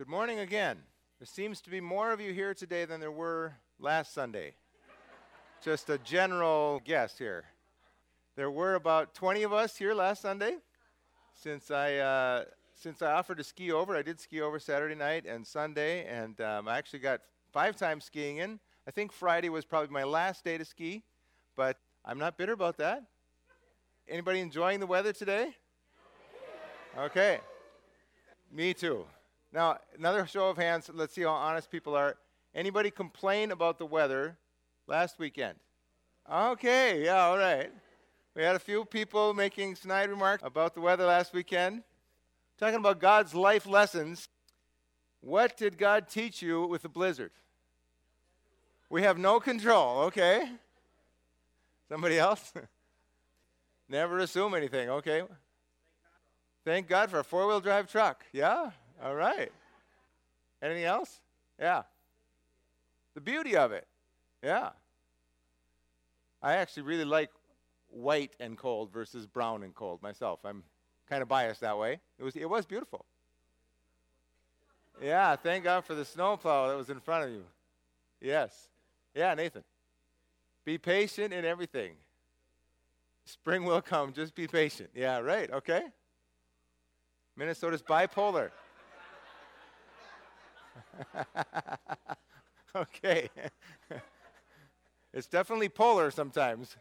Good morning again. There seems to be more of you here today than there were last Sunday. Just a general guess here. There were about 20 of us here last Sunday. Since I uh, since I offered to ski over, I did ski over Saturday night and Sunday, and um, I actually got five times skiing in. I think Friday was probably my last day to ski, but I'm not bitter about that. Anybody enjoying the weather today? Okay. Me too. Now, another show of hands. Let's see how honest people are. Anybody complain about the weather last weekend? Okay, yeah, all right. We had a few people making snide remarks about the weather last weekend. Talking about God's life lessons. What did God teach you with the blizzard? We have no control, okay? Somebody else? Never assume anything, okay? Thank God for a four wheel drive truck. Yeah? All right. Anything else? Yeah. The beauty of it. Yeah. I actually really like white and cold versus brown and cold myself. I'm kind of biased that way. It was, it was beautiful. Yeah, thank God for the snowplow that was in front of you. Yes. Yeah, Nathan. Be patient in everything. Spring will come, just be patient. Yeah, right, okay? Minnesota's bipolar. okay. it's definitely polar sometimes.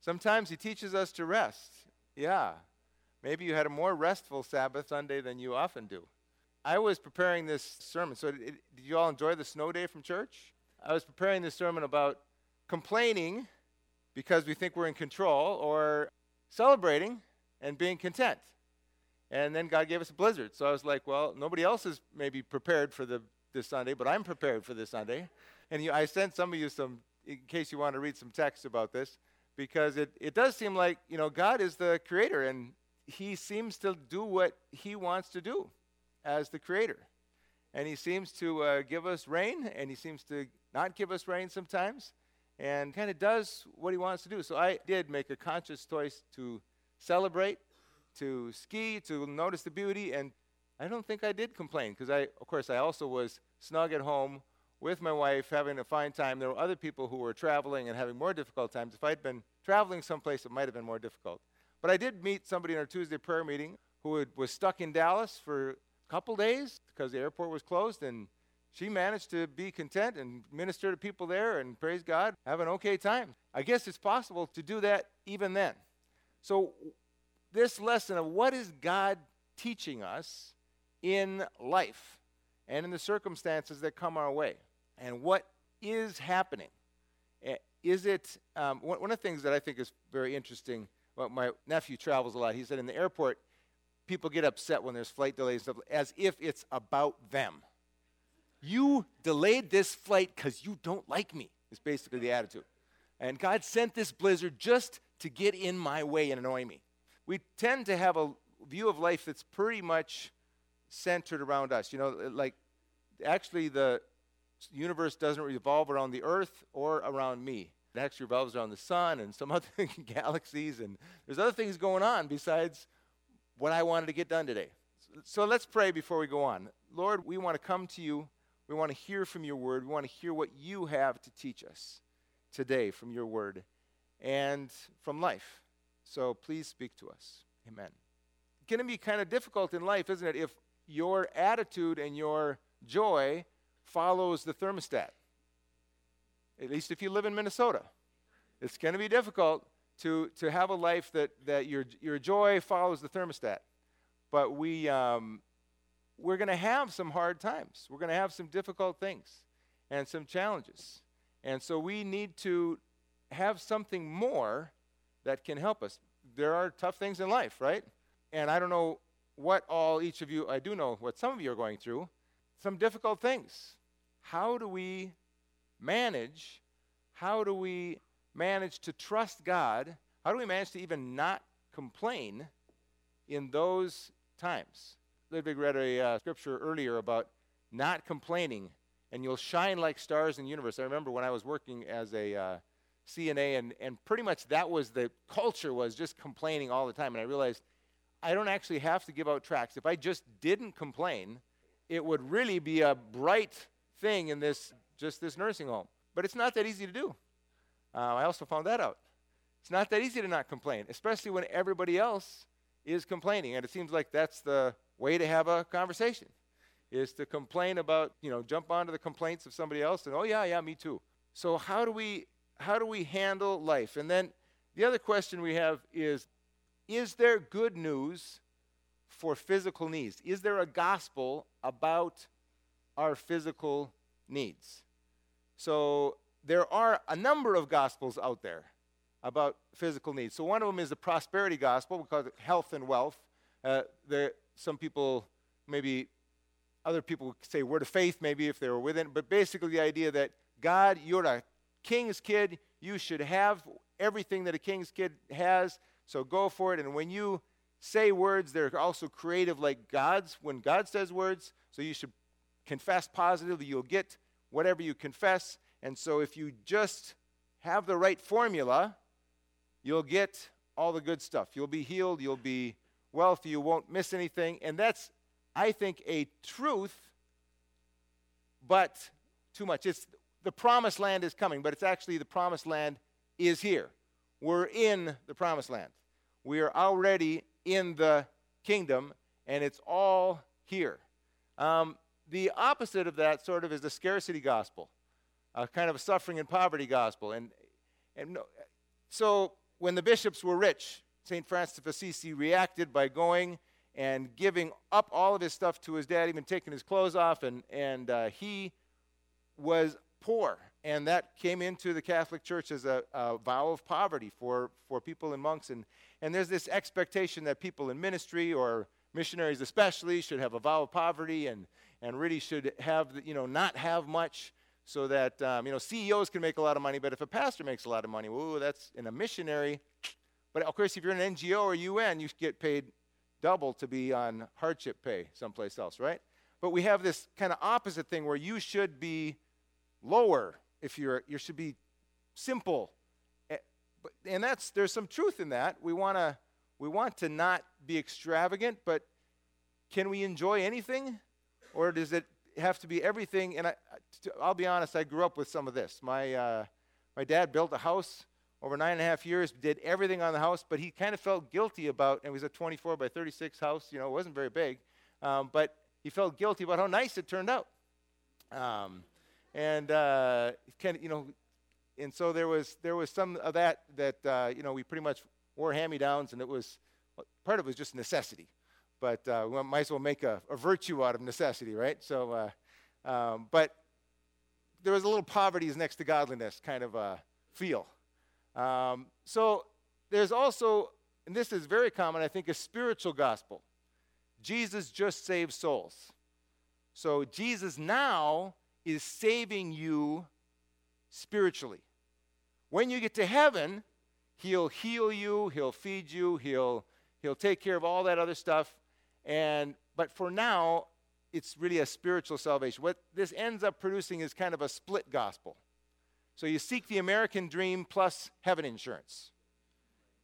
Sometimes he teaches us to rest. Yeah. Maybe you had a more restful Sabbath Sunday than you often do. I was preparing this sermon. So, did, did you all enjoy the snow day from church? I was preparing this sermon about complaining because we think we're in control or celebrating and being content. And then God gave us a blizzard. So I was like, well, nobody else is maybe prepared for the, this Sunday, but I'm prepared for this Sunday. And you, I sent some of you some, in case you want to read some text about this, because it, it does seem like, you know, God is the creator and he seems to do what he wants to do as the creator. And he seems to uh, give us rain and he seems to not give us rain sometimes and kind of does what he wants to do. So I did make a conscious choice to celebrate to ski, to notice the beauty, and I don't think I did complain because I, of course, I also was snug at home with my wife, having a fine time. There were other people who were traveling and having more difficult times. If I'd been traveling someplace, it might have been more difficult. But I did meet somebody in our Tuesday prayer meeting who had, was stuck in Dallas for a couple days because the airport was closed, and she managed to be content and minister to people there and praise God, have an okay time. I guess it's possible to do that even then. So, this lesson of what is God teaching us in life and in the circumstances that come our way and what is happening. Eh, is it, um, one, of the things that I think is very interesting, well, my nephew travels a lot. He said in the airport, people get upset when there's flight delays as if it's about them. You delayed this flight because you don't like me, is basically the attitude. And God sent this blizzard just to get in my way and annoy me we tend to have a view of life that's pretty much centered around us. You know, like actually the universe doesn't revolve around the earth or around me. It actually revolves around the sun and some other galaxies, and there's other things going on besides what I wanted to get done today. So let's pray before we go on. Lord, we want to come to you. We want to hear from your word. We want to hear what you have to teach us today from your word and from life. So please speak to us. Amen. It's going to be kind of difficult in life, isn't it, if your attitude and your joy follows the thermostat? At least if you live in Minnesota. It's going to be difficult to, to have a life that, that your, your joy follows the thermostat. But we, um, we're going to have some hard times. We're going to have some difficult things and some challenges. And so we need to have something more that can help us. There are tough things in life, right? And I don't know what all each of you, I do know what some of you are going through, some difficult things. How do we manage? How do we manage to trust God? How do we manage to even not complain in those times? Ludwig read a uh, scripture earlier about not complaining, and you'll shine like stars in the universe. I remember when I was working as a uh, CNA, and, and pretty much that was the culture was just complaining all the time. And I realized I don't actually have to give out tracts. If I just didn't complain, it would really be a bright thing in this just this nursing home. But it's not that easy to do. Uh, I also found that out. It's not that easy to not complain, especially when everybody else is complaining. And it seems like that's the way to have a conversation is to complain about, you know, jump onto the complaints of somebody else and, oh, yeah, yeah, me too. So how do we, how do we handle life? And then the other question we have is, is there good news for physical needs? Is there a gospel about our physical needs? So there are a number of gospels out there about physical needs. So one of them is the prosperity gospel, we call it health and wealth. Uh, there, some people, maybe other people say word of faith, maybe if they were within, but basically the idea that God, you're a king's kid, you should have everything that a king's kid has, so go for it. And when you say words, they're also creative like God's. When God says words, so you should confess positively, you'll get whatever you confess. And so if you just have the right formula, you'll get all the good stuff. You'll be healed, you'll be wealthy, you won't miss anything. And that's, I think, a truth, but too much. It's the promised land is coming, but it's actually the promised land is here. We're in the promised land. We are already in the kingdom, and it's all here. Um, the opposite of that sort of is the scarcity gospel, a kind of a suffering and poverty gospel. And, and so when the bishops were rich, St. Francis of Assisi reacted by going and giving up all of his stuff to his dad, even taking his clothes off, and, and uh, he was poor. And that came into the Catholic Church as a, a, vow of poverty for, for people and monks. And, and there's this expectation that people in ministry or missionaries especially should have a vow of poverty and, and really should have, you know, not have much so that um, you know CEOs can make a lot of money, but if a pastor makes a lot of money, whoa, that's in a missionary. But of course, if you're an NGO or UN, you get paid double to be on hardship pay someplace else, right? But we have this kind of opposite thing where you should be lower if you're you should be simple, and that's there's some truth in that. We want to we want to not be extravagant, but can we enjoy anything, or does it have to be everything. And I, I'll be honest, I grew up with some of this. My, uh, my dad built a house over nine and a half years, did everything on the house, but he kind of felt guilty about, it was a 24 by 36 house, you know, it wasn't very big, um, but he felt guilty about how nice it turned out. Um, and uh, of, you know, and so there was there was some of that that uh, you know we pretty much wore hand-me-downs, and it was part of it was just necessity but uh, we might as well make a, a, virtue out of necessity, right? So, uh, um, but there was a little poverty is next to godliness kind of a feel. Um, so there's also, and this is very common, I think, a spiritual gospel. Jesus just saves souls. So Jesus now is saving you spiritually. When you get to heaven, he'll heal you, he'll feed you, he'll he'll take care of all that other stuff and, but for now, it's really a spiritual salvation. What this ends up producing is kind of a split gospel. So you seek the American dream plus heaven insurance.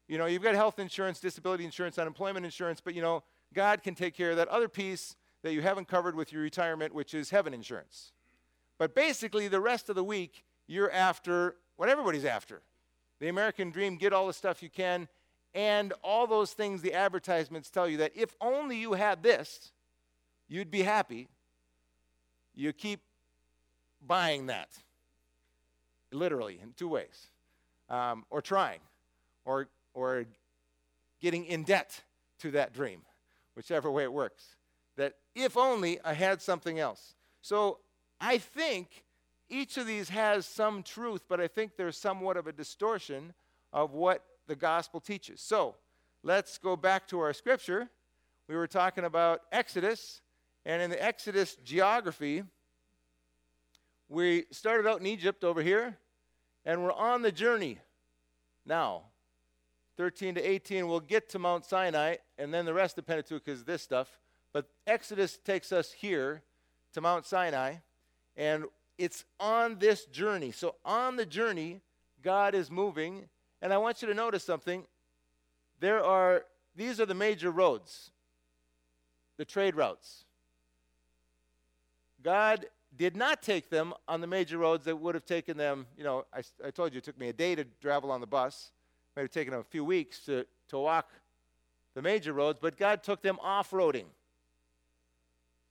You know, you've got health insurance, disability insurance, unemployment insurance, but you know, God can take care of that other piece that you haven't covered with your retirement, which is heaven insurance. But basically, the rest of the week, you're after what everybody's after the American dream, get all the stuff you can, and all those things the advertisements tell you that if only you had this, you'd be happy. You keep buying that, literally, in two ways, um, or trying, or, or getting in debt to that dream, whichever way it works. That if only I had something else. So I think each of these has some truth, but I think there's somewhat of a distortion of what the gospel teaches. So let's go back to our scripture. We were talking about Exodus, and in the Exodus geography, we started out in Egypt over here, and we're on the journey now. 13 to 18, we'll get to Mount Sinai, and then the rest of Pentateuch is this stuff. But Exodus takes us here to Mount Sinai, and it's on this journey. So, on the journey, God is moving and I want you to notice something. There are these are the major roads, the trade routes. God did not take them on the major roads that would have taken them, you know, I, I told you it took me a day to travel on the bus. It might have taken them a few weeks to, to walk the major roads, but God took them off roading.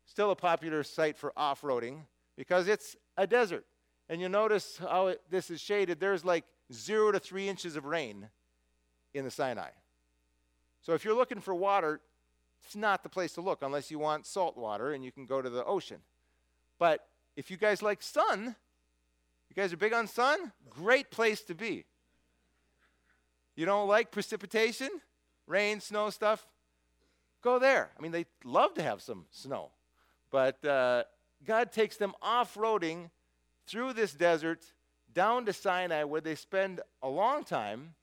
Still a popular site for off roading because it's a desert. And you notice how it, this is shaded. There's like zero to three inches of rain in the Sinai. So if you're looking for water, it's not the place to look unless you want salt water and you can go to the ocean. But if you guys like sun, you guys are big on sun, great place to be. You don't like precipitation, rain, snow stuff? Go there. I mean, they love to have some snow. But uh, God takes them off roading through this desert down to Sinai where they spend a long time.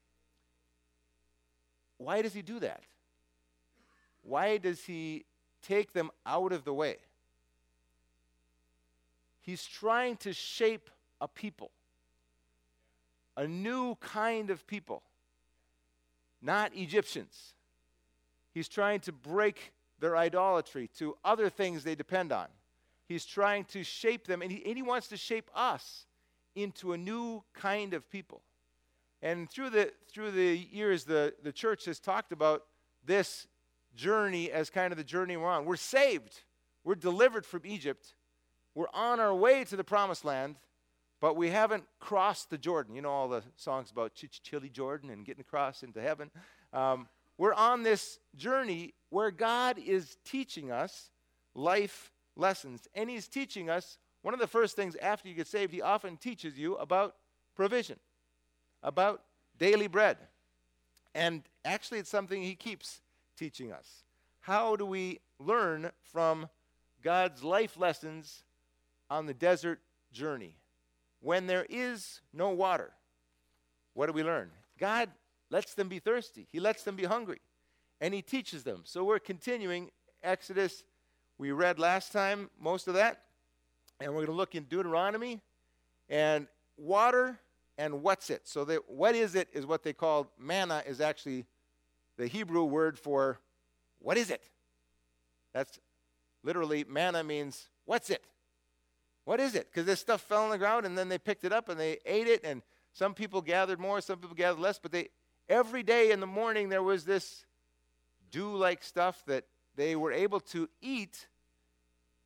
Why does He do that? Why does He take them out of the way? He's trying to shape a people, a new kind of people, not Egyptians. He's trying to break their idolatry to other things they depend on. He's trying to shape them, and he, and he wants to shape us into a new kind of people. And through the, through the years, the, the church has talked about this journey as kind of the journey we're on. We're saved, we're delivered from Egypt, we're on our way to the promised land, but we haven't crossed the Jordan. You know all the songs about Ch- Chilly Jordan and getting across into heaven. Um, we're on this journey where God is teaching us life lessons. And He's teaching us one of the first things after you get saved, He often teaches you about provision, about daily bread. And actually, it's something He keeps teaching us. How do we learn from God's life lessons on the desert journey. When there is no water, what do we learn? God lets them be thirsty, He lets them be hungry, and He teaches them. So we're continuing Exodus. We read last time most of that, and we're going to look in Deuteronomy and water and what's it. So that what is it is what they called manna is actually the Hebrew word for what is it? That's literally manna means what's it? What is it? Because this stuff fell on the ground and then they picked it up and they ate it, and some people gathered more, some people gathered less, but they every day in the morning there was this dew like stuff that they were able to eat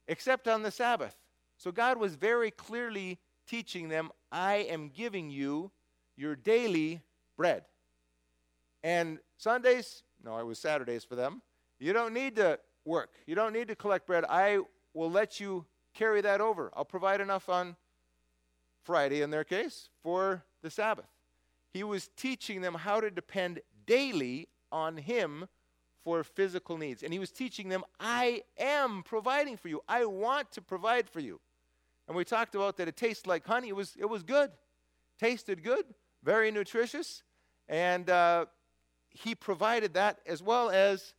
except on the Sabbath. So God was very clearly teaching them, I am giving you your daily bread. And Sundays, no, it was Saturdays for them. You don't need to work. You don't need to collect bread. I will let you carry that over. I'll provide enough on Friday, in their case, for the Sabbath. He was teaching them how to depend daily on Him for physical needs. And He was teaching them, I am providing for you. I want to provide for you. And we talked about that it tastes like honey. It was, it was good, tasted good, very nutritious. And uh, He provided that as well as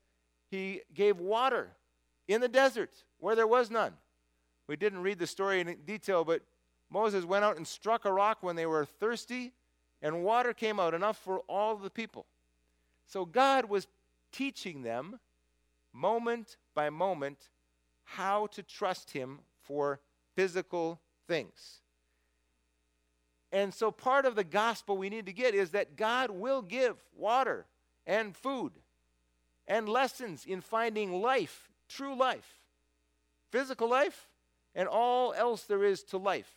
He gave water in the desert where there was none. We didn't read the story in detail, but Moses went out and struck a rock when they were thirsty, and water came out, enough for all the people. So God was teaching them, moment by moment, how to trust Him for physical things. And so, part of the gospel we need to get is that God will give water and food and lessons in finding life, true life. Physical life, and all else there is to life,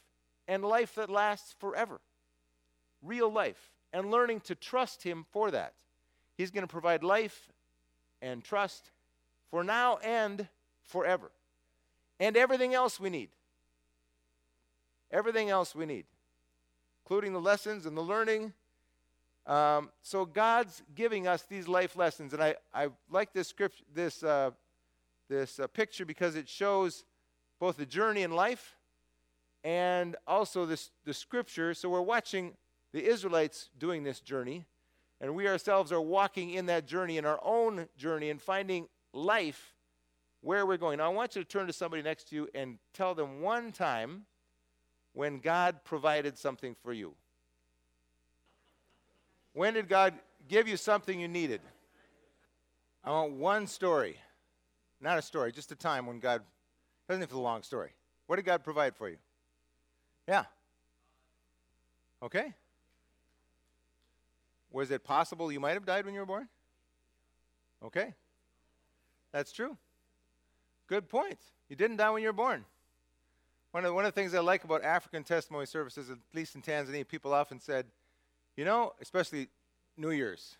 and life that lasts forever. Real life, and learning to trust Him for that. He's going to provide life and trust for now and forever. And everything else we need. Everything else we need, including the lessons and the learning. Um, so God's giving us these life lessons, and I, I like this script, this uh, this uh, picture because it shows both the journey in life and also this, the scripture. So we're watching the Israelites doing this journey, and we ourselves are walking in that journey, in our own journey, and finding life where we're going. Now, I want you to turn to somebody next to you and tell them one time when God provided something for you. When did God give you something you needed? I want one story. Not a story, just a time when God, doesn't have a long story. What did God provide for you? Yeah. Okay. Was it possible you might have died when you were born? Okay. That's true. Good point. You didn't die when you were born. One of, the, one of the things I like about African testimony services, at least in Tanzania, people often said, you know, especially New Year's,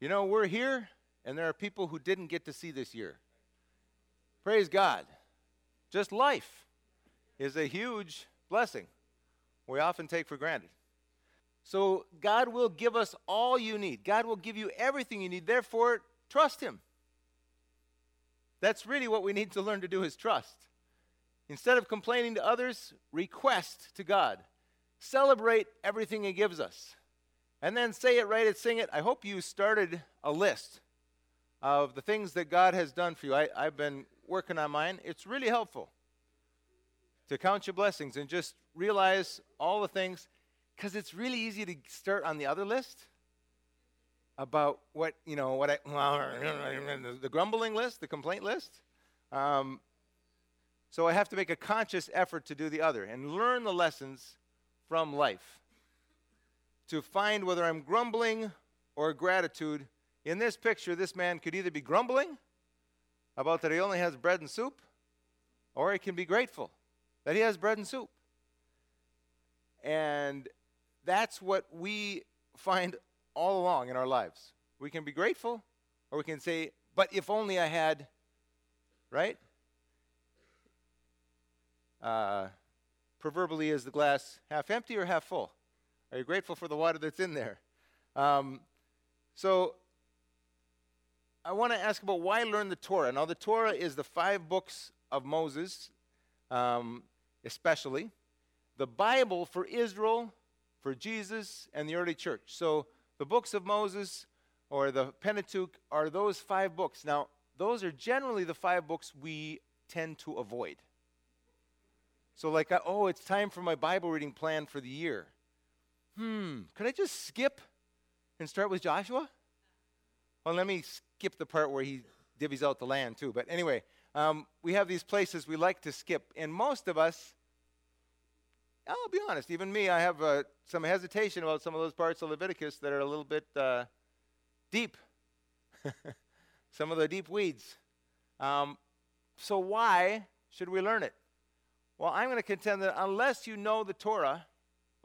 you know, we're here and there are people who didn't get to see this year. Praise God. Just life is a huge blessing we often take for granted. So, God will give us all you need. God will give you everything you need. Therefore, trust Him. That's really what we need to learn to do is trust. Instead of complaining to others, request to God. Celebrate everything He gives us. And then say it, write it, sing it. I hope you started a list of the things that God has done for you. I, have been working on mine. It's really helpful to count your blessings and just realize all the things, because it's really easy to start on the other list about what, you know, what I, the grumbling list, the complaint list. Um, so I have to make a conscious effort to do the other and learn the lessons from life to find whether I'm grumbling or gratitude. In this picture, this man could either be grumbling about that he only has bread and soup, or he can be grateful that he has bread and soup. And that's what we find all along in our lives. We can be grateful, or we can say, but if only I had, right? Uh, proverbially, is the glass half empty or half full? Are you grateful for the water that's in there? Um, so, I want to ask about why learn the Torah. Now, the Torah is the five books of Moses, um, especially. The Bible for Israel, for Jesus, and the early church. So, the books of Moses or the Pentateuch are those five books. Now, those are generally the five books we tend to avoid. So, like, oh, it's time for my Bible reading plan for the year hmm, could I just skip and start with Joshua? Well, let me skip the part where he divvies out the land, too. But anyway, um, we have these places we like to skip. And most of us, I'll be honest, even me, I have uh, some hesitation about some of those parts of Leviticus that are a little bit uh, deep. some of the deep weeds. Um, so, why should we learn it? Well, I'm going to contend that unless you know the Torah,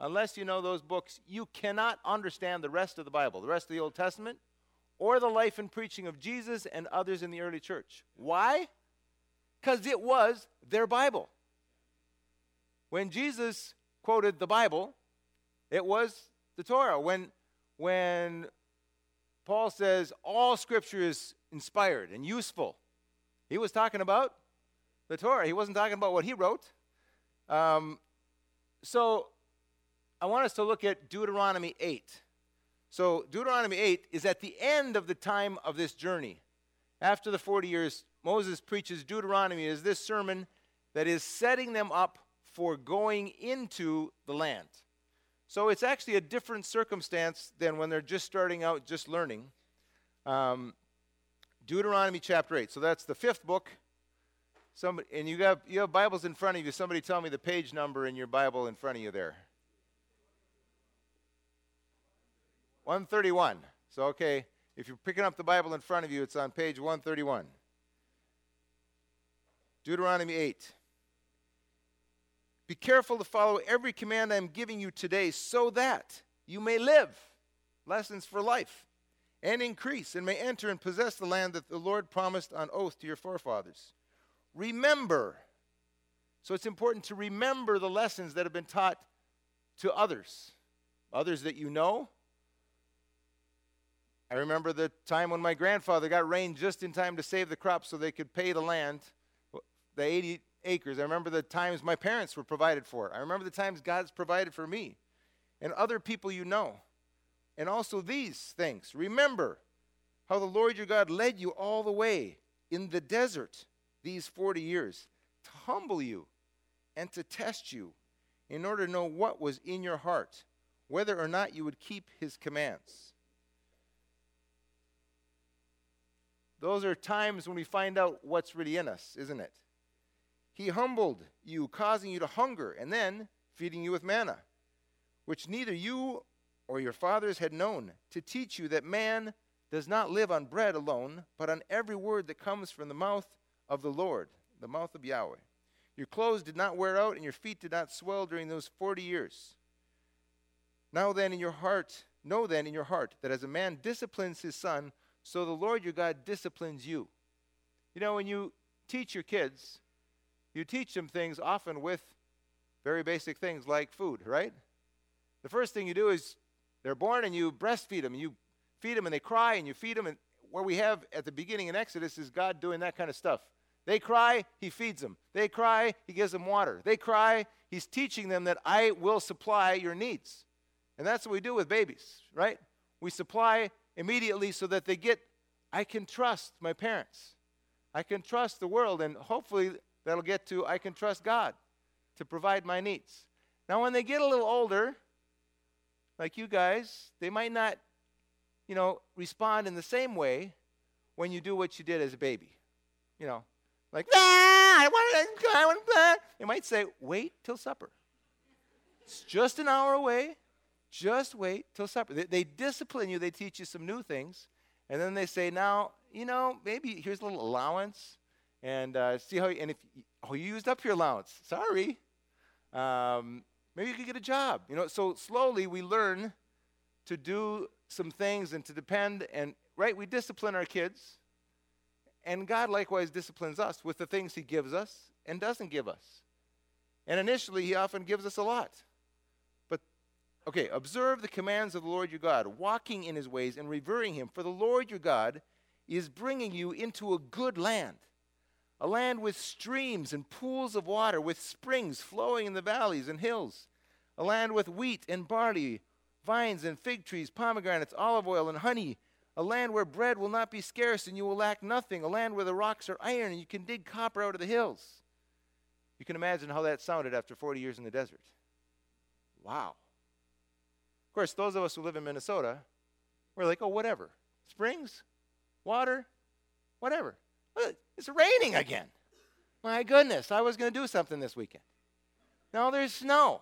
unless you know those books, you cannot understand the rest of the Bible, the rest of the Old Testament, or the life and preaching of Jesus and others in the early church. Why? Because it was their Bible. When Jesus quoted the Bible, it was the Torah. When, when Paul says all scripture is inspired and useful, he was talking about the Torah. He wasn't talking about what he wrote. Um, so I want us to look at Deuteronomy 8. So, Deuteronomy 8 is at the end of the time of this journey. After the 40 years, Moses preaches Deuteronomy as this sermon that is setting them up for going into the land. So, it's actually a different circumstance than when they're just starting out, just learning. Um, Deuteronomy chapter 8. So, that's the fifth book. Somebody, and you have, you have Bibles in front of you. Somebody tell me the page number in your Bible in front of you there. 131. So, okay, if you're picking up the Bible in front of you, it's on page 131. Deuteronomy 8. Be careful to follow every command I'm giving you today so that you may live. Lessons for life. And increase and may enter and possess the land that the Lord promised on oath to your forefathers. Remember. So it's important to remember the lessons that have been taught to others, others that you know, I remember the time when my grandfather got rain just in time to save the crops so they could pay the land, the 80 acres. I remember the times my parents were provided for. I remember the times God's provided for me and other people you know. And also these things. Remember how the Lord your God led you all the way in the desert these 40 years to humble you and to test you in order to know what was in your heart, whether or not you would keep his commands. those are times when we find out what's really in us, isn't it? He humbled you, causing you to hunger, and then feeding you with manna, which neither you or your fathers had known, to teach you that man does not live on bread alone, but on every word that comes from the mouth of the Lord, the mouth of Yahweh. Your clothes did not wear out, and your feet did not swell during those forty years. Now then, in your heart, know then in your heart that as a man disciplines his son, so the Lord your God disciplines you. You know, when you teach your kids, you teach them things often with very basic things like food, right? The first thing you do is they're born and you breastfeed them. You feed them and they cry and you feed them. And what we have at the beginning in Exodus is God doing that kind of stuff. They cry, He feeds them. They cry, He gives them water. They cry, He's teaching them that I will supply your needs. And that's what we do with babies, right? We supply immediately so that they get, I can trust my parents. I can trust the world, and hopefully that'll get to, I can trust God to provide my needs. Now, when they get a little older, like you guys, they might not, you know, respond in the same way when you do what you did as a baby. You know, like, ah, I want to, I want to, they might say, wait till supper. It's just an hour away. Just wait till supper. They, they discipline you, they teach you some new things, and then they say, now, you know, maybe here's a little allowance, and uh, see how, you, and if, oh, you used up your allowance. Sorry. Um, maybe you could get a job. You know, so slowly we learn to do some things and to depend, and, right, we discipline our kids, and God likewise disciplines us with the things He gives us and doesn't give us. And initially, He often gives us a lot. But okay, observe the commands of the Lord your God, walking in his ways and revering him. For the Lord your God is bringing you into a good land, a land with streams and pools of water, with springs flowing in the valleys and hills, a land with wheat and barley, vines and fig trees, pomegranates, olive oil, and honey, a land where bread will not be scarce and you will lack nothing, a land where the rocks are iron and you can dig copper out of the hills. You can imagine how that sounded after 40 years in the desert. Wow Of course, those of us who live in Minnesota, we're like, oh, whatever. Springs, water, whatever. It's raining again. My goodness, I was going to do something this weekend. Now there's snow.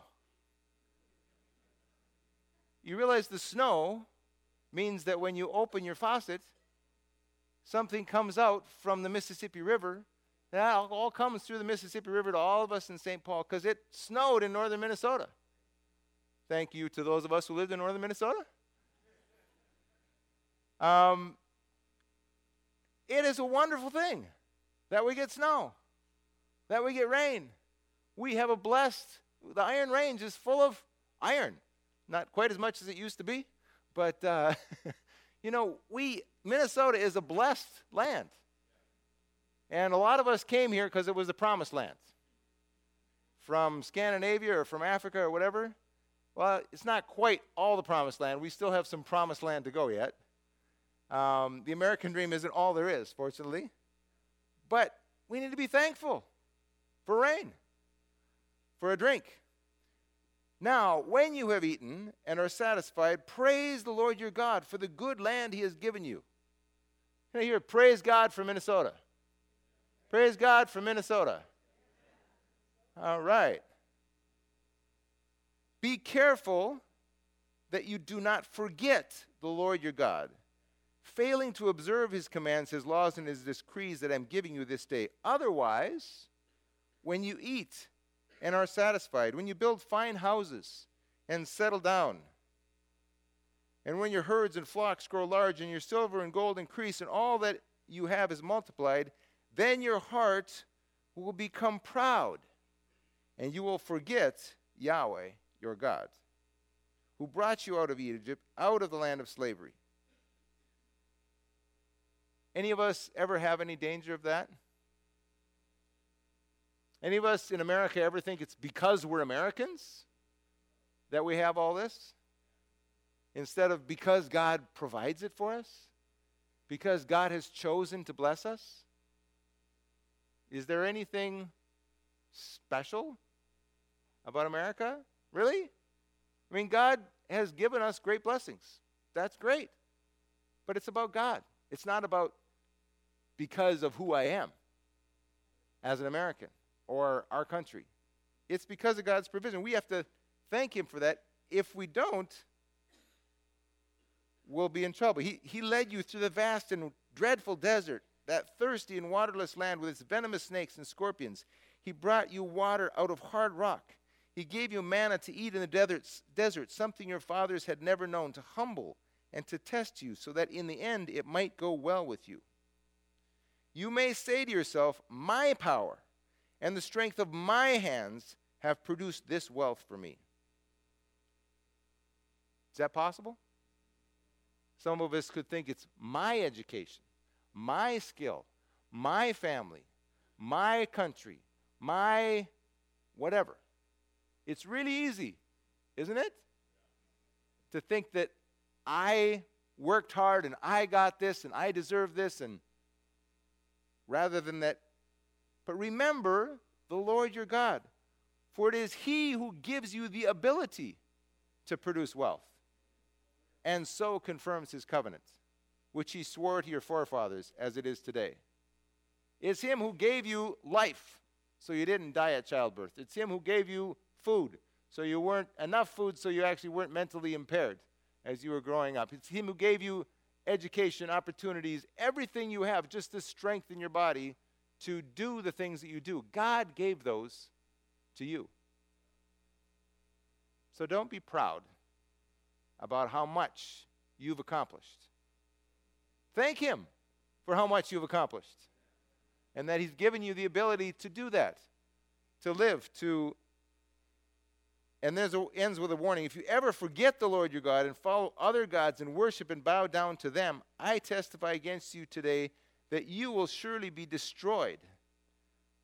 You realize the snow means that when you open your faucet, something comes out from the Mississippi River. That all comes through the Mississippi River to all of us in St. Paul because it snowed in northern Minnesota. Thank you to those of us who lived in northern Minnesota. Um, it is a wonderful thing that we get snow, that we get rain. We have a blessed, the Iron Range is full of iron. Not quite as much as it used to be, but, uh, you know, we, Minnesota is a blessed land. And a lot of us came here because it was the promised land. From Scandinavia or from Africa or whatever. Well, it's not quite all the promised land. We still have some promised land to go yet. Um, the American dream isn't all there is, fortunately. But we need to be thankful for rain, for a drink. Now, when you have eaten and are satisfied, praise the Lord your God for the good land he has given you. Can I hear praise God for Minnesota? Praise God for Minnesota. All right. Be careful that you do not forget the Lord your God, failing to observe his commands, his laws, and his decrees that I'm giving you this day. Otherwise, when you eat and are satisfied, when you build fine houses and settle down, and when your herds and flocks grow large, and your silver and gold increase, and all that you have is multiplied, then your heart will become proud, and you will forget Yahweh your God, who brought you out of Egypt, out of the land of slavery. Any of us ever have any danger of that? Any of us in America ever think it's because we're Americans that we have all this? Instead of because God provides it for us? Because God has chosen to bless us? Is there anything special about America? Really? I mean, God has given us great blessings. That's great. But it's about God. It's not about because of who I am as an American or our country. It's because of God's provision. We have to thank Him for that. If we don't, we'll be in trouble. He, he led you through the vast and dreadful desert, that thirsty and waterless land with its venomous snakes and scorpions. He brought you water out of hard rock. He gave you manna to eat in the deserts, desert, something your fathers had never known, to humble and to test you, so that in the end it might go well with you. You may say to yourself, My power and the strength of my hands have produced this wealth for me. Is that possible? Some of us could think it's my education, my skill, my family, my country, my whatever. It's really easy, isn't it? To think that I worked hard and I got this and I deserve this and rather than that but remember the Lord your God for it is he who gives you the ability to produce wealth and so confirms his covenant which he swore to your forefathers as it is today it's him who gave you life so you didn't die at childbirth it's him who gave you food. So you weren't enough food, so you actually weren't mentally impaired as you were growing up. It's Him who gave you education, opportunities, everything you have, just the strength in your body to do the things that you do. God gave those to you. So don't be proud about how much you've accomplished. Thank Him for how much you've accomplished and that He's given you the ability to do that, to live, to and then it ends with a warning if you ever forget the Lord your God and follow other gods and worship and bow down to them, I testify against you today that you will surely be destroyed.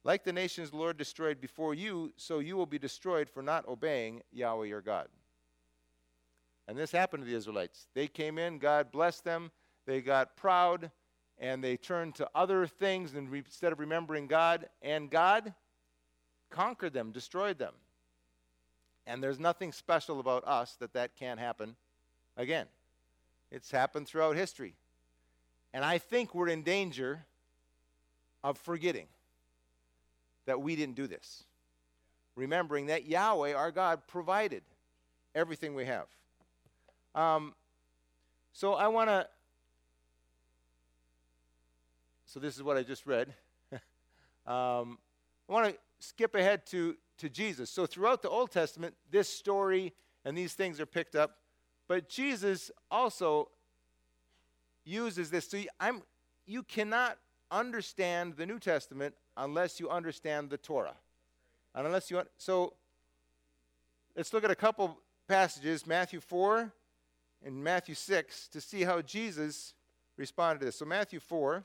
Like the nations the Lord destroyed before you, so you will be destroyed for not obeying Yahweh your God. And this happened to the Israelites. They came in, God blessed them, they got proud, and they turned to other things instead of remembering God, and God conquered them, destroyed them. And there's nothing special about us that that can't happen again. It's happened throughout history. And I think we're in danger of forgetting that we didn't do this. Remembering that Yahweh, our God, provided everything we have. Um, so I want to. So this is what I just read. um, I want to skip ahead to to Jesus. So throughout the Old Testament, this story and these things are picked up. But Jesus also uses this. So I'm, you cannot understand the New Testament unless you understand the Torah. And unless you want so let's look at a couple passages, Matthew 4 and Matthew 6, to see how Jesus responded to this. So Matthew 4,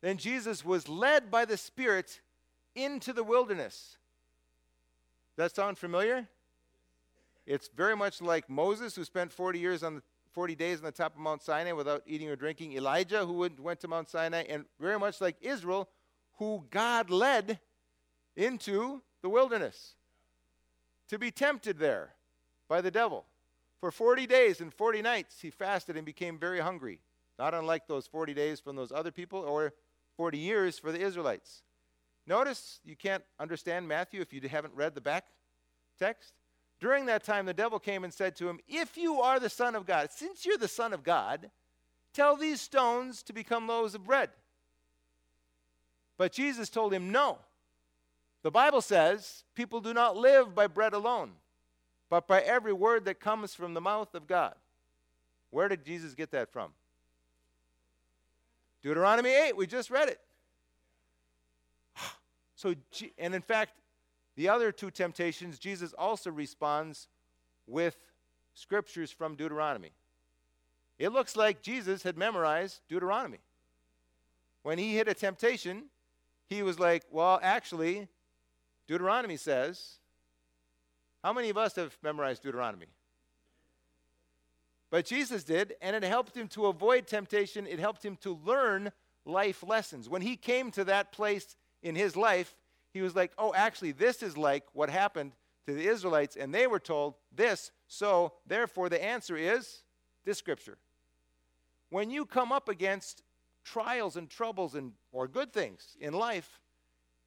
then Jesus was led by the Spirit into the wilderness that sound familiar? It's very much like Moses, who spent 40 years on the 40 days on the top of Mount Sinai without eating or drinking. Elijah, who went, went to Mount Sinai, and very much like Israel, who God led into the wilderness to be tempted there by the devil. For 40 days and 40 nights, he fasted and became very hungry, not unlike those 40 days from those other people or 40 years for the Israelites. Notice you can't understand Matthew if you haven't read the back text. During that time, the devil came and said to him, If you are the Son of God, since you're the Son of God, tell these stones to become loaves of bread. But Jesus told him, No. The Bible says people do not live by bread alone, but by every word that comes from the mouth of God. Where did Jesus get that from? Deuteronomy 8, we just read it. So, and in fact, the other two temptations, Jesus also responds with scriptures from Deuteronomy. It looks like Jesus had memorized Deuteronomy. When he hit a temptation, he was like, Well, actually, Deuteronomy says, How many of us have memorized Deuteronomy? But Jesus did, and it helped him to avoid temptation. It helped him to learn life lessons. When he came to that place in his life, he was like, oh, actually, this is like what happened to the Israelites, and they were told this, so therefore the answer is this scripture. When you come up against trials and troubles and or good things in life,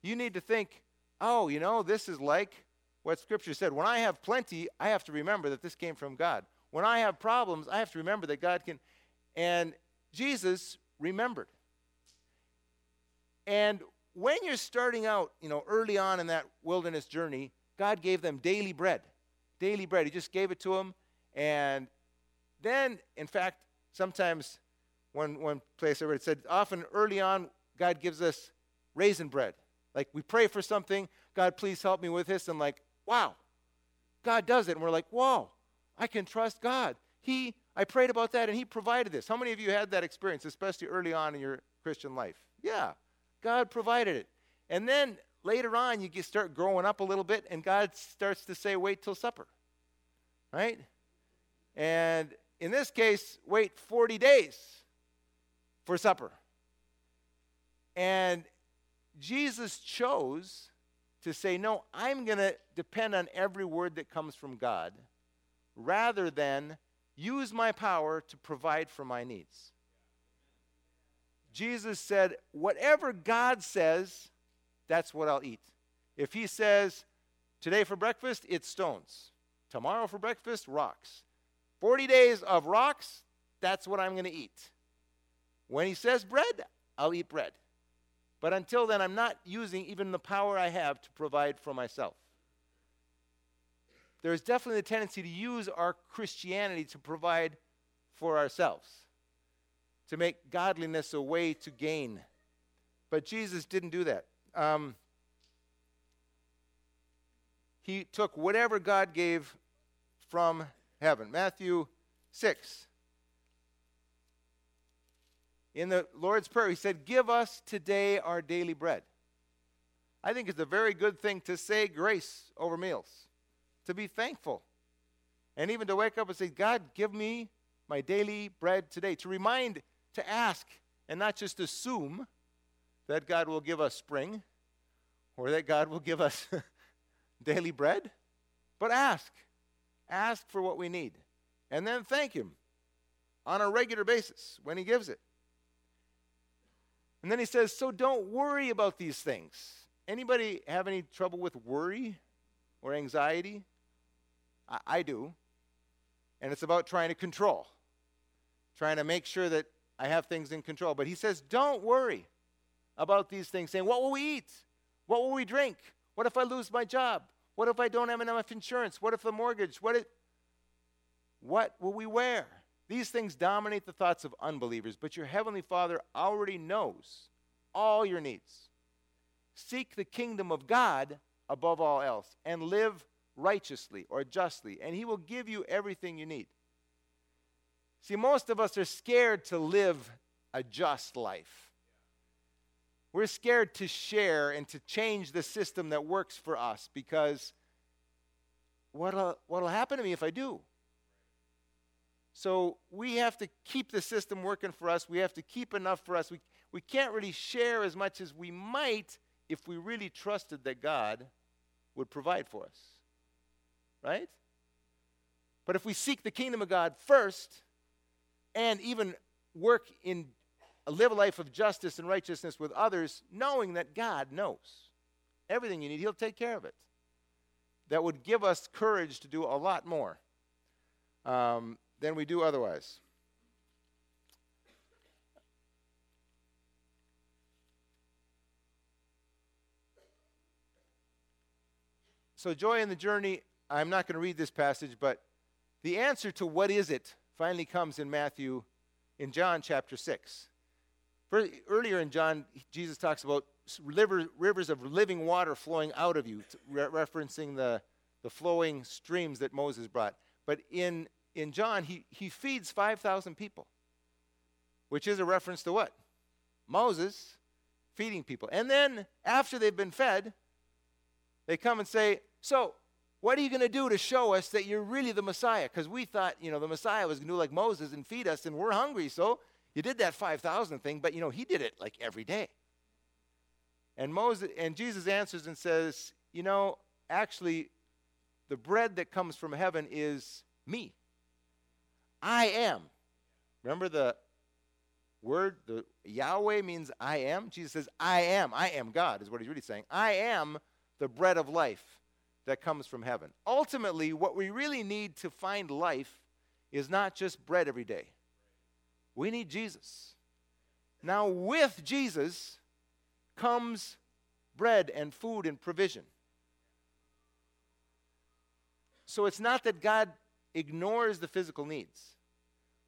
you need to think, oh, you know, this is like what Scripture said. When I have plenty, I have to remember that this came from God. When I have problems, I have to remember that God can. And Jesus remembered. And when you're starting out, you know, early on in that wilderness journey, God gave them daily bread. Daily bread. He just gave it to them. And then, in fact, sometimes one, one place I read said, often early on, God gives us raisin bread. Like we pray for something, God, please help me with this. And like, wow, God does it. And we're like, whoa, I can trust God. He, I prayed about that and He provided this. How many of you had that experience, especially early on in your Christian life? Yeah, God provided it. And then later on, you start growing up a little bit, and God starts to say, wait till supper. Right? And in this case, wait 40 days for supper. And Jesus chose to say, No, I'm going to depend on every word that comes from God rather than use my power to provide for my needs. Jesus said, Whatever God says, that's what I'll eat. If He says, Today for breakfast, it's stones. Tomorrow for breakfast, rocks. 40 days of rocks, that's what I'm going to eat. When He says bread, I'll eat bread. But until then, I'm not using even the power I have to provide for myself. There's definitely a tendency to use our Christianity to provide for ourselves, to make godliness a way to gain. But Jesus didn't do that. Um, he took whatever God gave from heaven. Matthew 6 in the Lord's Prayer, he said, Give us today our daily bread. I think it's a very good thing to say grace over meals, to be thankful, and even to wake up and say, God, give me my daily bread today. To remind, to ask, and not just assume that God will give us spring or that God will give us daily bread, but ask. Ask for what we need. And then thank Him on a regular basis when He gives it. And then he says, So don't worry about these things. Anybody have any trouble with worry or anxiety? I, I do. And it's about trying to control, trying to make sure that I have things in control. But he says, Don't worry about these things, saying, What will we eat? What will we drink? What if I lose my job? What if I don't have enough insurance? What if the mortgage? What, if, what will we wear? These things dominate the thoughts of unbelievers, but your heavenly Father already knows all your needs. Seek the kingdom of God above all else and live righteously or justly, and He will give you everything you need. See, most of us are scared to live a just life. We're scared to share and to change the system that works for us because what'll, what'll happen to me if I do? So we have to keep the system working for us. We have to keep enough for us. We, we can't really share as much as we might if we really trusted that God would provide for us. Right? But if we seek the kingdom of God first and even work in live a life of justice and righteousness with others, knowing that God knows everything you need, He'll take care of it. That would give us courage to do a lot more. Um, than we do otherwise. So, joy in the journey, I'm not going to read this passage, but the answer to what is it finally comes in Matthew, in John chapter 6. Earlier in John, Jesus talks about river, rivers of living water flowing out of you, re- referencing the, the flowing streams that Moses brought. But in in John, he, he feeds 5,000 people, which is a reference to what? Moses feeding people. And then after they've been fed, they come and say, So, what are you going to do to show us that you're really the Messiah? Because we thought, you know, the Messiah was going to do like Moses and feed us, and we're hungry. So you did that 5,000 thing, but, you know, he did it like every day. And Moses and Jesus answers and says, You know, actually, the bread that comes from heaven is me. I am. Remember the word, the Yahweh means I am. Jesus says, I am. I am God, is what he's really saying. I am the bread of life that comes from heaven. Ultimately, what we really need to find life is not just bread every day. We need Jesus. Now, with Jesus comes bread and food and provision. So it's not that God ignores the physical needs,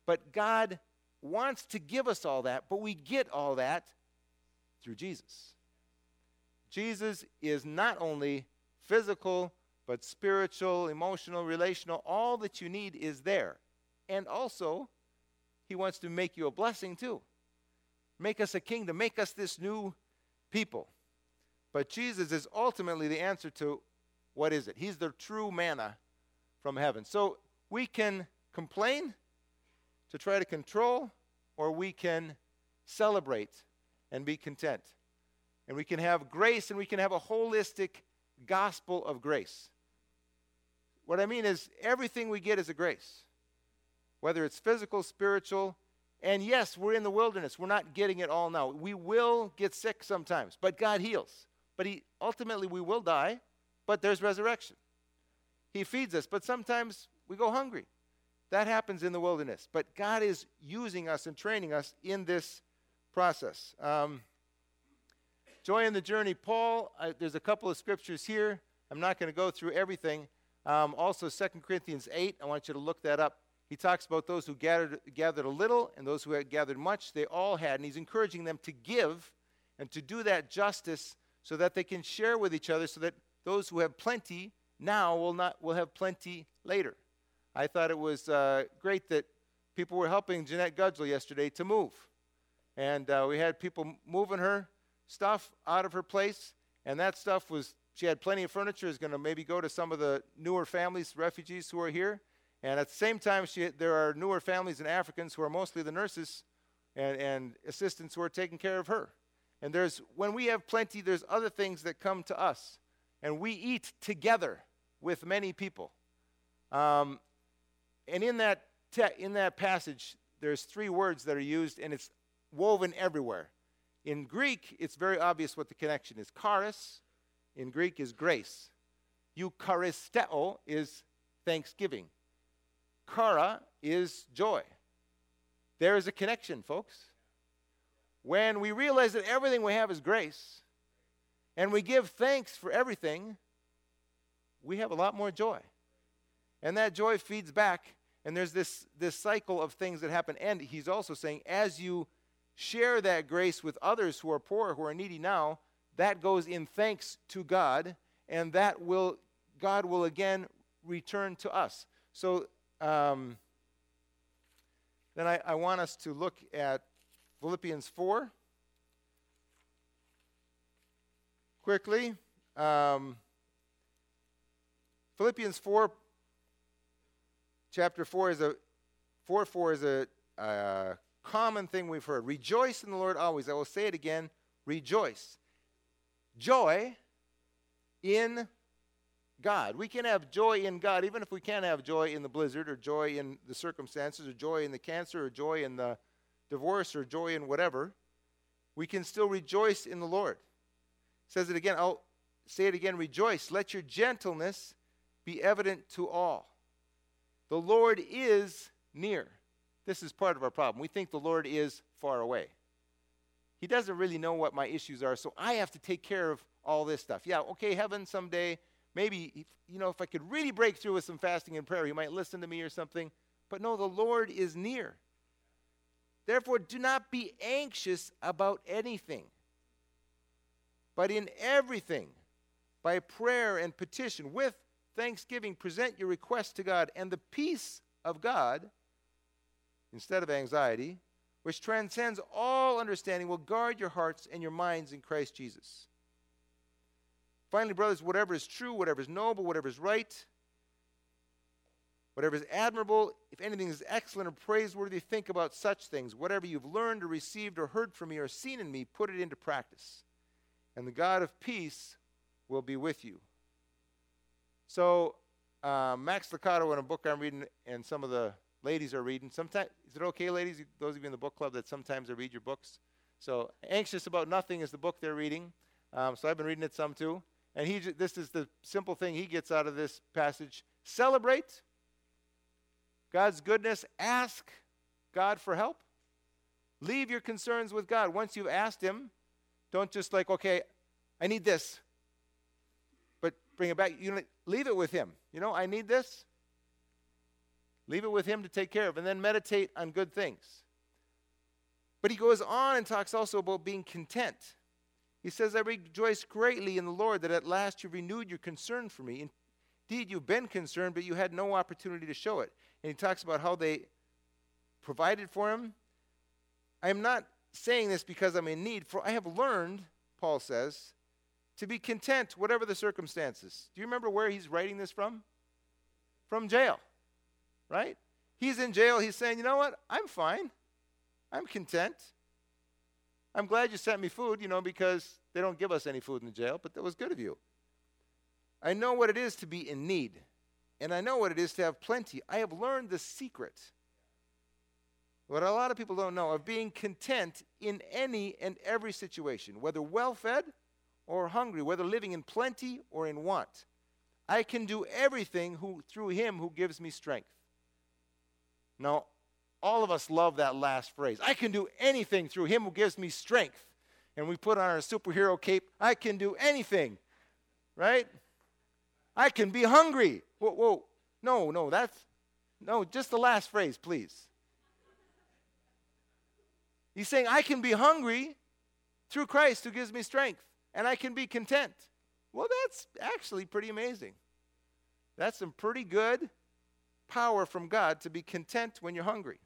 but God wants to give us all that, but we get all that through Jesus. Jesus is not only physical, but spiritual, emotional, relational. All that you need is there. And also, He wants to make you a blessing too. Make us a kingdom, make us this new people. But Jesus is ultimately the answer to what is it? He's the true manna from heaven. So we can complain to try to control, or we can celebrate and be content. And we can have grace and we can have a holistic gospel of grace. What I mean is, everything we get is a grace, whether it's physical, spiritual, and yes, we're in the wilderness. We're not getting it all now. We will get sick sometimes, but God heals. But he ultimately we will die, but there's resurrection. He feeds us, but sometimes we go hungry. That happens in the wilderness. But God is using us and training us in this process. Um, joy in the journey. Paul, uh, there's a couple of scriptures here. I'm not going to go through everything. Um, also, 2 Corinthians 8, I want you to look that up. He talks about those who gathered, gathered a little and those who had gathered much. They all had. And he's encouraging them to give and to do that justice so that they can share with each other so that those who have plenty now will, not, will have plenty later. I thought it was uh, great that people were helping Jeanette Gudgel yesterday to move. And uh, we had people moving her stuff out of her place, and that stuff was, she had plenty of furniture, is going to maybe go to some of the newer families, refugees who are here. And at the same time, she, there are newer families and Africans who are mostly the nurses and, and assistants who are taking care of her. And there's, when we have plenty, there's other things that come to us. And we eat together with many people. Um, and in that, te- in that passage, there's three words that are used, and it's woven everywhere. In Greek, it's very obvious what the connection is. Charis in Greek is grace. Eucharisteo is thanksgiving. Chara is joy. There is a connection, folks. When we realize that everything we have is grace, and we give thanks for everything, we have a lot more joy. And that joy feeds back and there's this, this cycle of things that happen. And he's also saying, as you share that grace with others who are poor, who are needy now, that goes in thanks to God, and that will, God will again return to us. So um, then I, I want us to look at Philippians 4 quickly. Um, Philippians 4 chapter 4 is a 4 4 is a, a common thing we've heard. Rejoice in the Lord always. I will say it again. Rejoice. Joy in God. We can have joy in God, even if we can't have joy in the blizzard, or joy in the circumstances, or joy in the cancer, or joy in the divorce, or joy in whatever. We can still rejoice in the Lord. Says it again. I'll say it again. Rejoice. Let your gentleness be evident to all. The Lord is near. This is part of our problem. We think the Lord is far away. He doesn't really know what my issues are, so I have to take care of all this stuff. Yeah, okay, heaven someday, maybe, you know, if I could really break through with some fasting and prayer, he might listen to me or something. But no, the Lord is near. Therefore, do not be anxious about anything, but in everything, by prayer and petition, with thanksgiving, present your request to God, and the peace of God, instead of anxiety, which transcends all understanding, will guard your hearts and your minds in Christ Jesus. Finally, brothers, whatever is true, whatever is noble, whatever is right, whatever is admirable, if anything is excellent or praiseworthy, think about such things. Whatever you've learned or received or heard from me or seen in me, put it into practice. And the God of peace will be with you. So, uh, Max Lucado, in a book I'm reading, and some of the ladies are reading. Sometimes is it okay, ladies? Those of you in the book club that sometimes I read your books. So anxious about nothing is the book they're reading. Um, so I've been reading it some too. And he, this is the simple thing he gets out of this passage: celebrate God's goodness. Ask God for help. Leave your concerns with God. Once you've asked Him, don't just like, okay, I need this, but bring it back. You leave it with Him. You know, I need this. Leave it with Him to take care of, and then meditate on good things. But he goes on and talks also about being content. He says, I rejoice greatly in the Lord that at last you renewed your concern for me. Indeed, you've been concerned, but you had no opportunity to show it. And he talks about how they provided for him. I am not saying this because I'm in need, for I have learned, Paul says, to be content whatever the circumstances. Do you remember where he's writing this from? From jail, right? He's in jail. He's saying, you know what? I'm fine. I'm content. I'm glad you sent me food, you know, because they don't give us any food in the jail, but that was good of you. I know what it is to be in need, and I know what it is to have plenty. I have learned the secret what a lot of people don't know of being content in any and every situation, whether well fed or hungry, whether living in plenty or in want. I can do everything who, through him who gives me strength. Now, all of us love that last phrase. I can do anything through him who gives me strength. And we put on our superhero cape, I can do anything, right? I can be hungry. Whoa, whoa. No, no, that's, no, just the last phrase, please. He's saying, I can be hungry through Christ who gives me strength, and I can be content. Well, that's actually pretty amazing. That's some pretty good power from God to be content when you're hungry.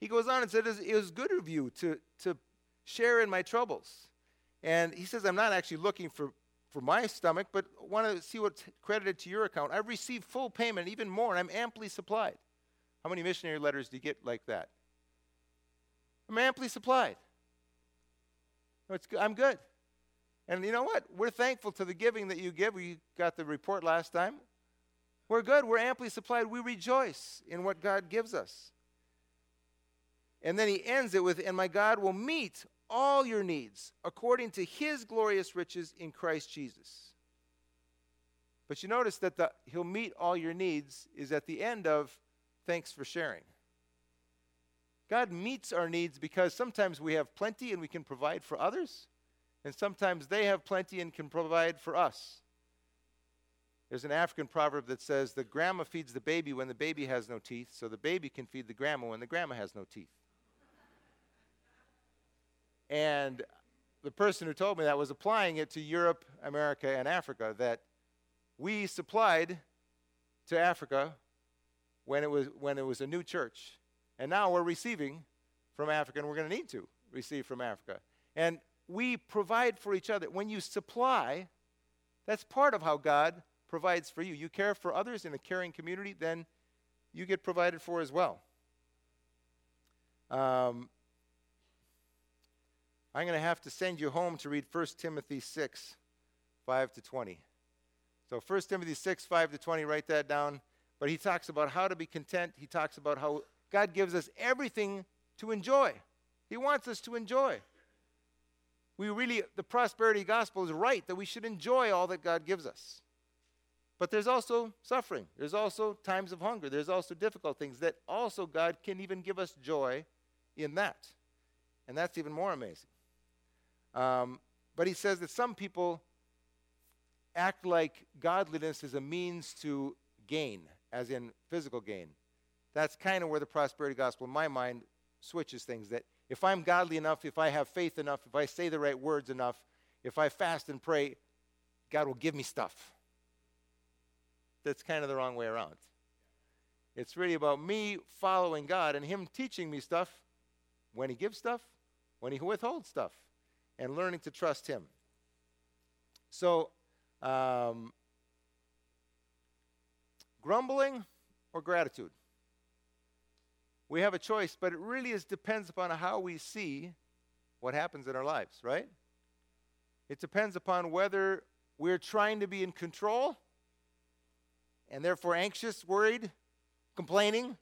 He goes on and said, It was good of you to, to share in my troubles. And he says, I'm not actually looking for, for my stomach, but want to see what's credited to your account. I've received full payment, even more, and I'm amply supplied. How many missionary letters do you get like that? I'm amply supplied. I'm good. And you know what? We're thankful to the giving that you give. We got the report last time. We're good. We're amply supplied. We rejoice in what God gives us. And then he ends it with, And my God will meet all your needs according to his glorious riches in Christ Jesus. But you notice that the, he'll meet all your needs is at the end of thanks for sharing. God meets our needs because sometimes we have plenty and we can provide for others, and sometimes they have plenty and can provide for us. There's an African proverb that says, The grandma feeds the baby when the baby has no teeth, so the baby can feed the grandma when the grandma has no teeth. and the person who told me that was applying it to Europe, America, and Africa, that we supplied to Africa when it was, when it was a new church and now we're receiving from Africa, and we're going to need to receive from Africa. And we provide for each other. When you supply, that's part of how God provides for you. You care for others in a caring community, then you get provided for as well. Um, I'm going to have to send you home to read 1 Timothy 6, 5 to 20. So 1 Timothy 6, 5 to 20, write that down. But he talks about how to be content. He talks about how God gives us everything to enjoy. He wants us to enjoy. We really, the prosperity gospel is right that we should enjoy all that God gives us. But there's also suffering. There's also times of hunger. There's also difficult things that also God can even give us joy in that. And that's even more amazing. Um, but he says that some people act like godliness is a means to gain, as in physical gain that's kind of where the prosperity gospel, in my mind, switches things. That if I'm godly enough, if I have faith enough, if I say the right words enough, if I fast and pray, God will give me stuff. That's kind of the wrong way around. It's really about me following God and Him teaching me stuff when He gives stuff, when He withholds stuff, and learning to trust Him. So, um, grumbling or gratitude? we have a choice, but it really is depends upon how we see what happens in our lives, right? It depends upon whether we're trying to be in control and therefore anxious, worried, complaining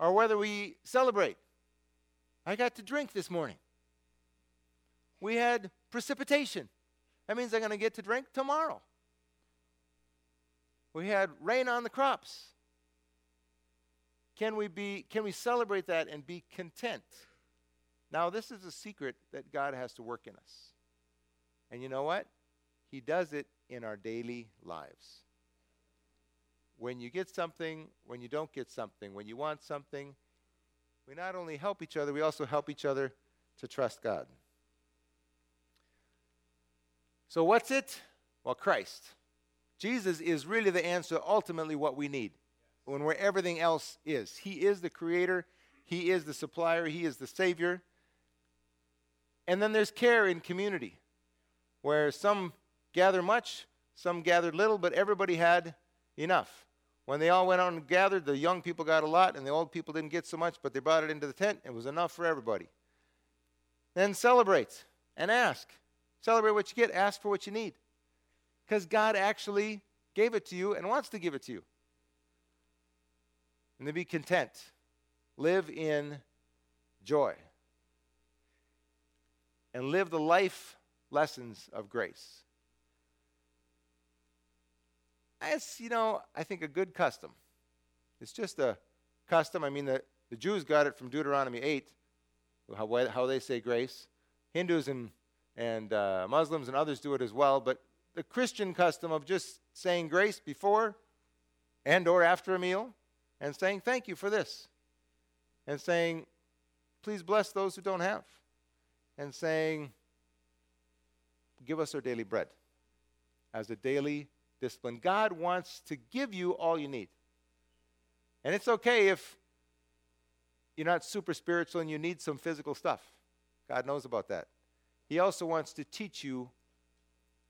or whether we celebrate. I got to drink this morning. We had precipitation. That means I'm going to get to drink tomorrow. We had rain on the crops. Can we be can we celebrate that and be content? Now this is a secret that God has to work in us. And you know what? He does it in our daily lives. When you get something, when you don't get something, when you want something, we not only help each other, we also help each other to trust God. So, what's it? Well, Christ. Jesus is really the answer, ultimately, what we need when where everything else is. He is the creator, He is the supplier, He is the Savior. And then there's care in community, where some gather much, some gathered little, but everybody had enough. When they all went out and gathered, the young people got a lot, and the old people didn't get so much, but they brought it into the tent. It was enough for everybody. Then celebrate and ask. Celebrate what you get, ask for what you need. Because God actually gave it to you and wants to give it to you. And then be content. Live in joy. And live the life lessons of grace. It's, you know, I think a good custom. It's just a custom. I mean, the, the Jews got it from Deuteronomy 8, how, how they say grace. Hindus and and uh, Muslims and others do it as well. But the Christian custom of just saying grace before and or after a meal and saying thank you for this and saying please bless those who don't have and saying give us our daily bread as a daily discipline. God wants to give you all you need. And it's okay if you're not super spiritual and you need some physical stuff. God knows about that. He also wants to teach you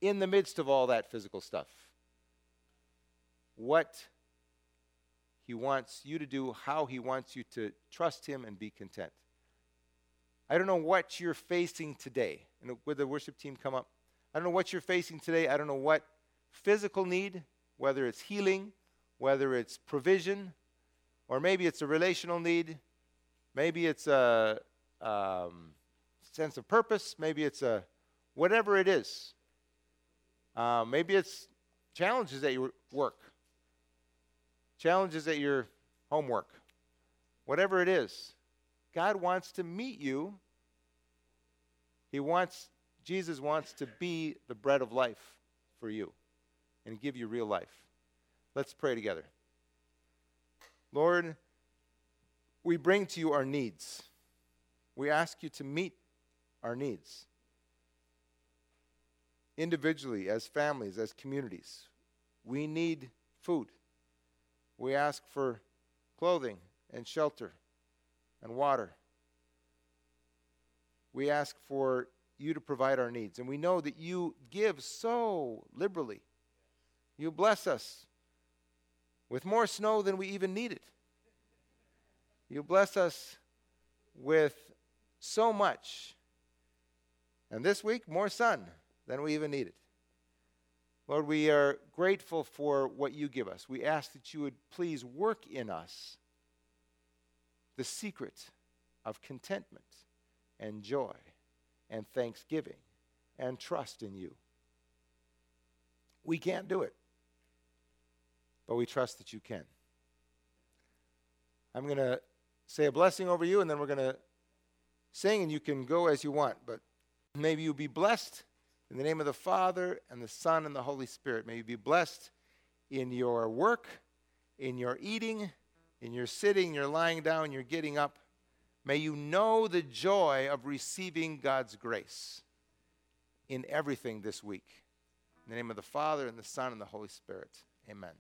in the midst of all that physical stuff what he wants you to do, how he wants you to trust him and be content. I don't know what you're facing today. And would the worship team come up? I don't know what you're facing today. I don't know what physical need, whether it's healing, whether it's provision, or maybe it's a relational need, maybe it's a um, sense of purpose. Maybe it's a whatever it is. Uh, maybe it's challenges at your work, challenges at your homework, whatever it is. God wants to meet you. He wants, Jesus wants to be the bread of life for you and give you real life. Let's pray together. Lord, we bring to you our needs. We ask you to meet our needs. Individually, as families, as communities, we need food. We ask for clothing and shelter and water. We ask for you to provide our needs. And we know that you give so liberally. You bless us with more snow than we even needed. You bless us with so much and this week, more sun than we even needed. Lord, we are grateful for what you give us. We ask that you would please work in us the secret of contentment and joy and thanksgiving and trust in you. We can't do it, but we trust that you can. I'm going to say a blessing over you, and then we're going to sing, and you can go as you want. But May you be blessed in the name of the Father and the Son and the Holy Spirit. May you be blessed in your work, in your eating, in your sitting, your lying down, your getting up. May you know the joy of receiving God's grace in everything this week. In the name of the Father and the Son and the Holy Spirit. Amen.